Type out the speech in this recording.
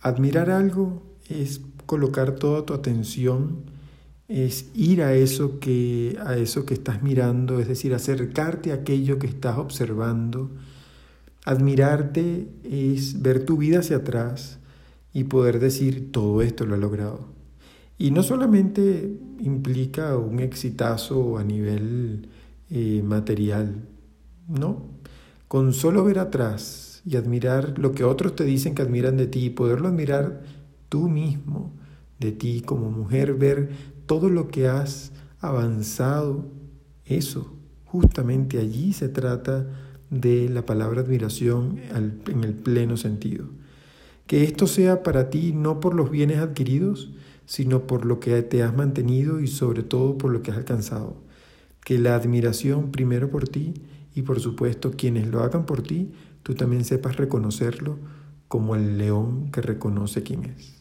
Admirar algo es colocar toda tu atención, es ir a eso que a eso que estás mirando, es decir, acercarte a aquello que estás observando. Admirarte es ver tu vida hacia atrás y poder decir todo esto lo he logrado. Y no solamente implica un exitazo a nivel eh, material, no. Con solo ver atrás y admirar lo que otros te dicen que admiran de ti y poderlo admirar tú mismo, de ti como mujer, ver todo lo que has avanzado, eso, justamente allí se trata de la palabra admiración en el pleno sentido. Que esto sea para ti no por los bienes adquiridos, sino por lo que te has mantenido y sobre todo por lo que has alcanzado. Que la admiración primero por ti y por supuesto quienes lo hagan por ti, tú también sepas reconocerlo como el león que reconoce quién es.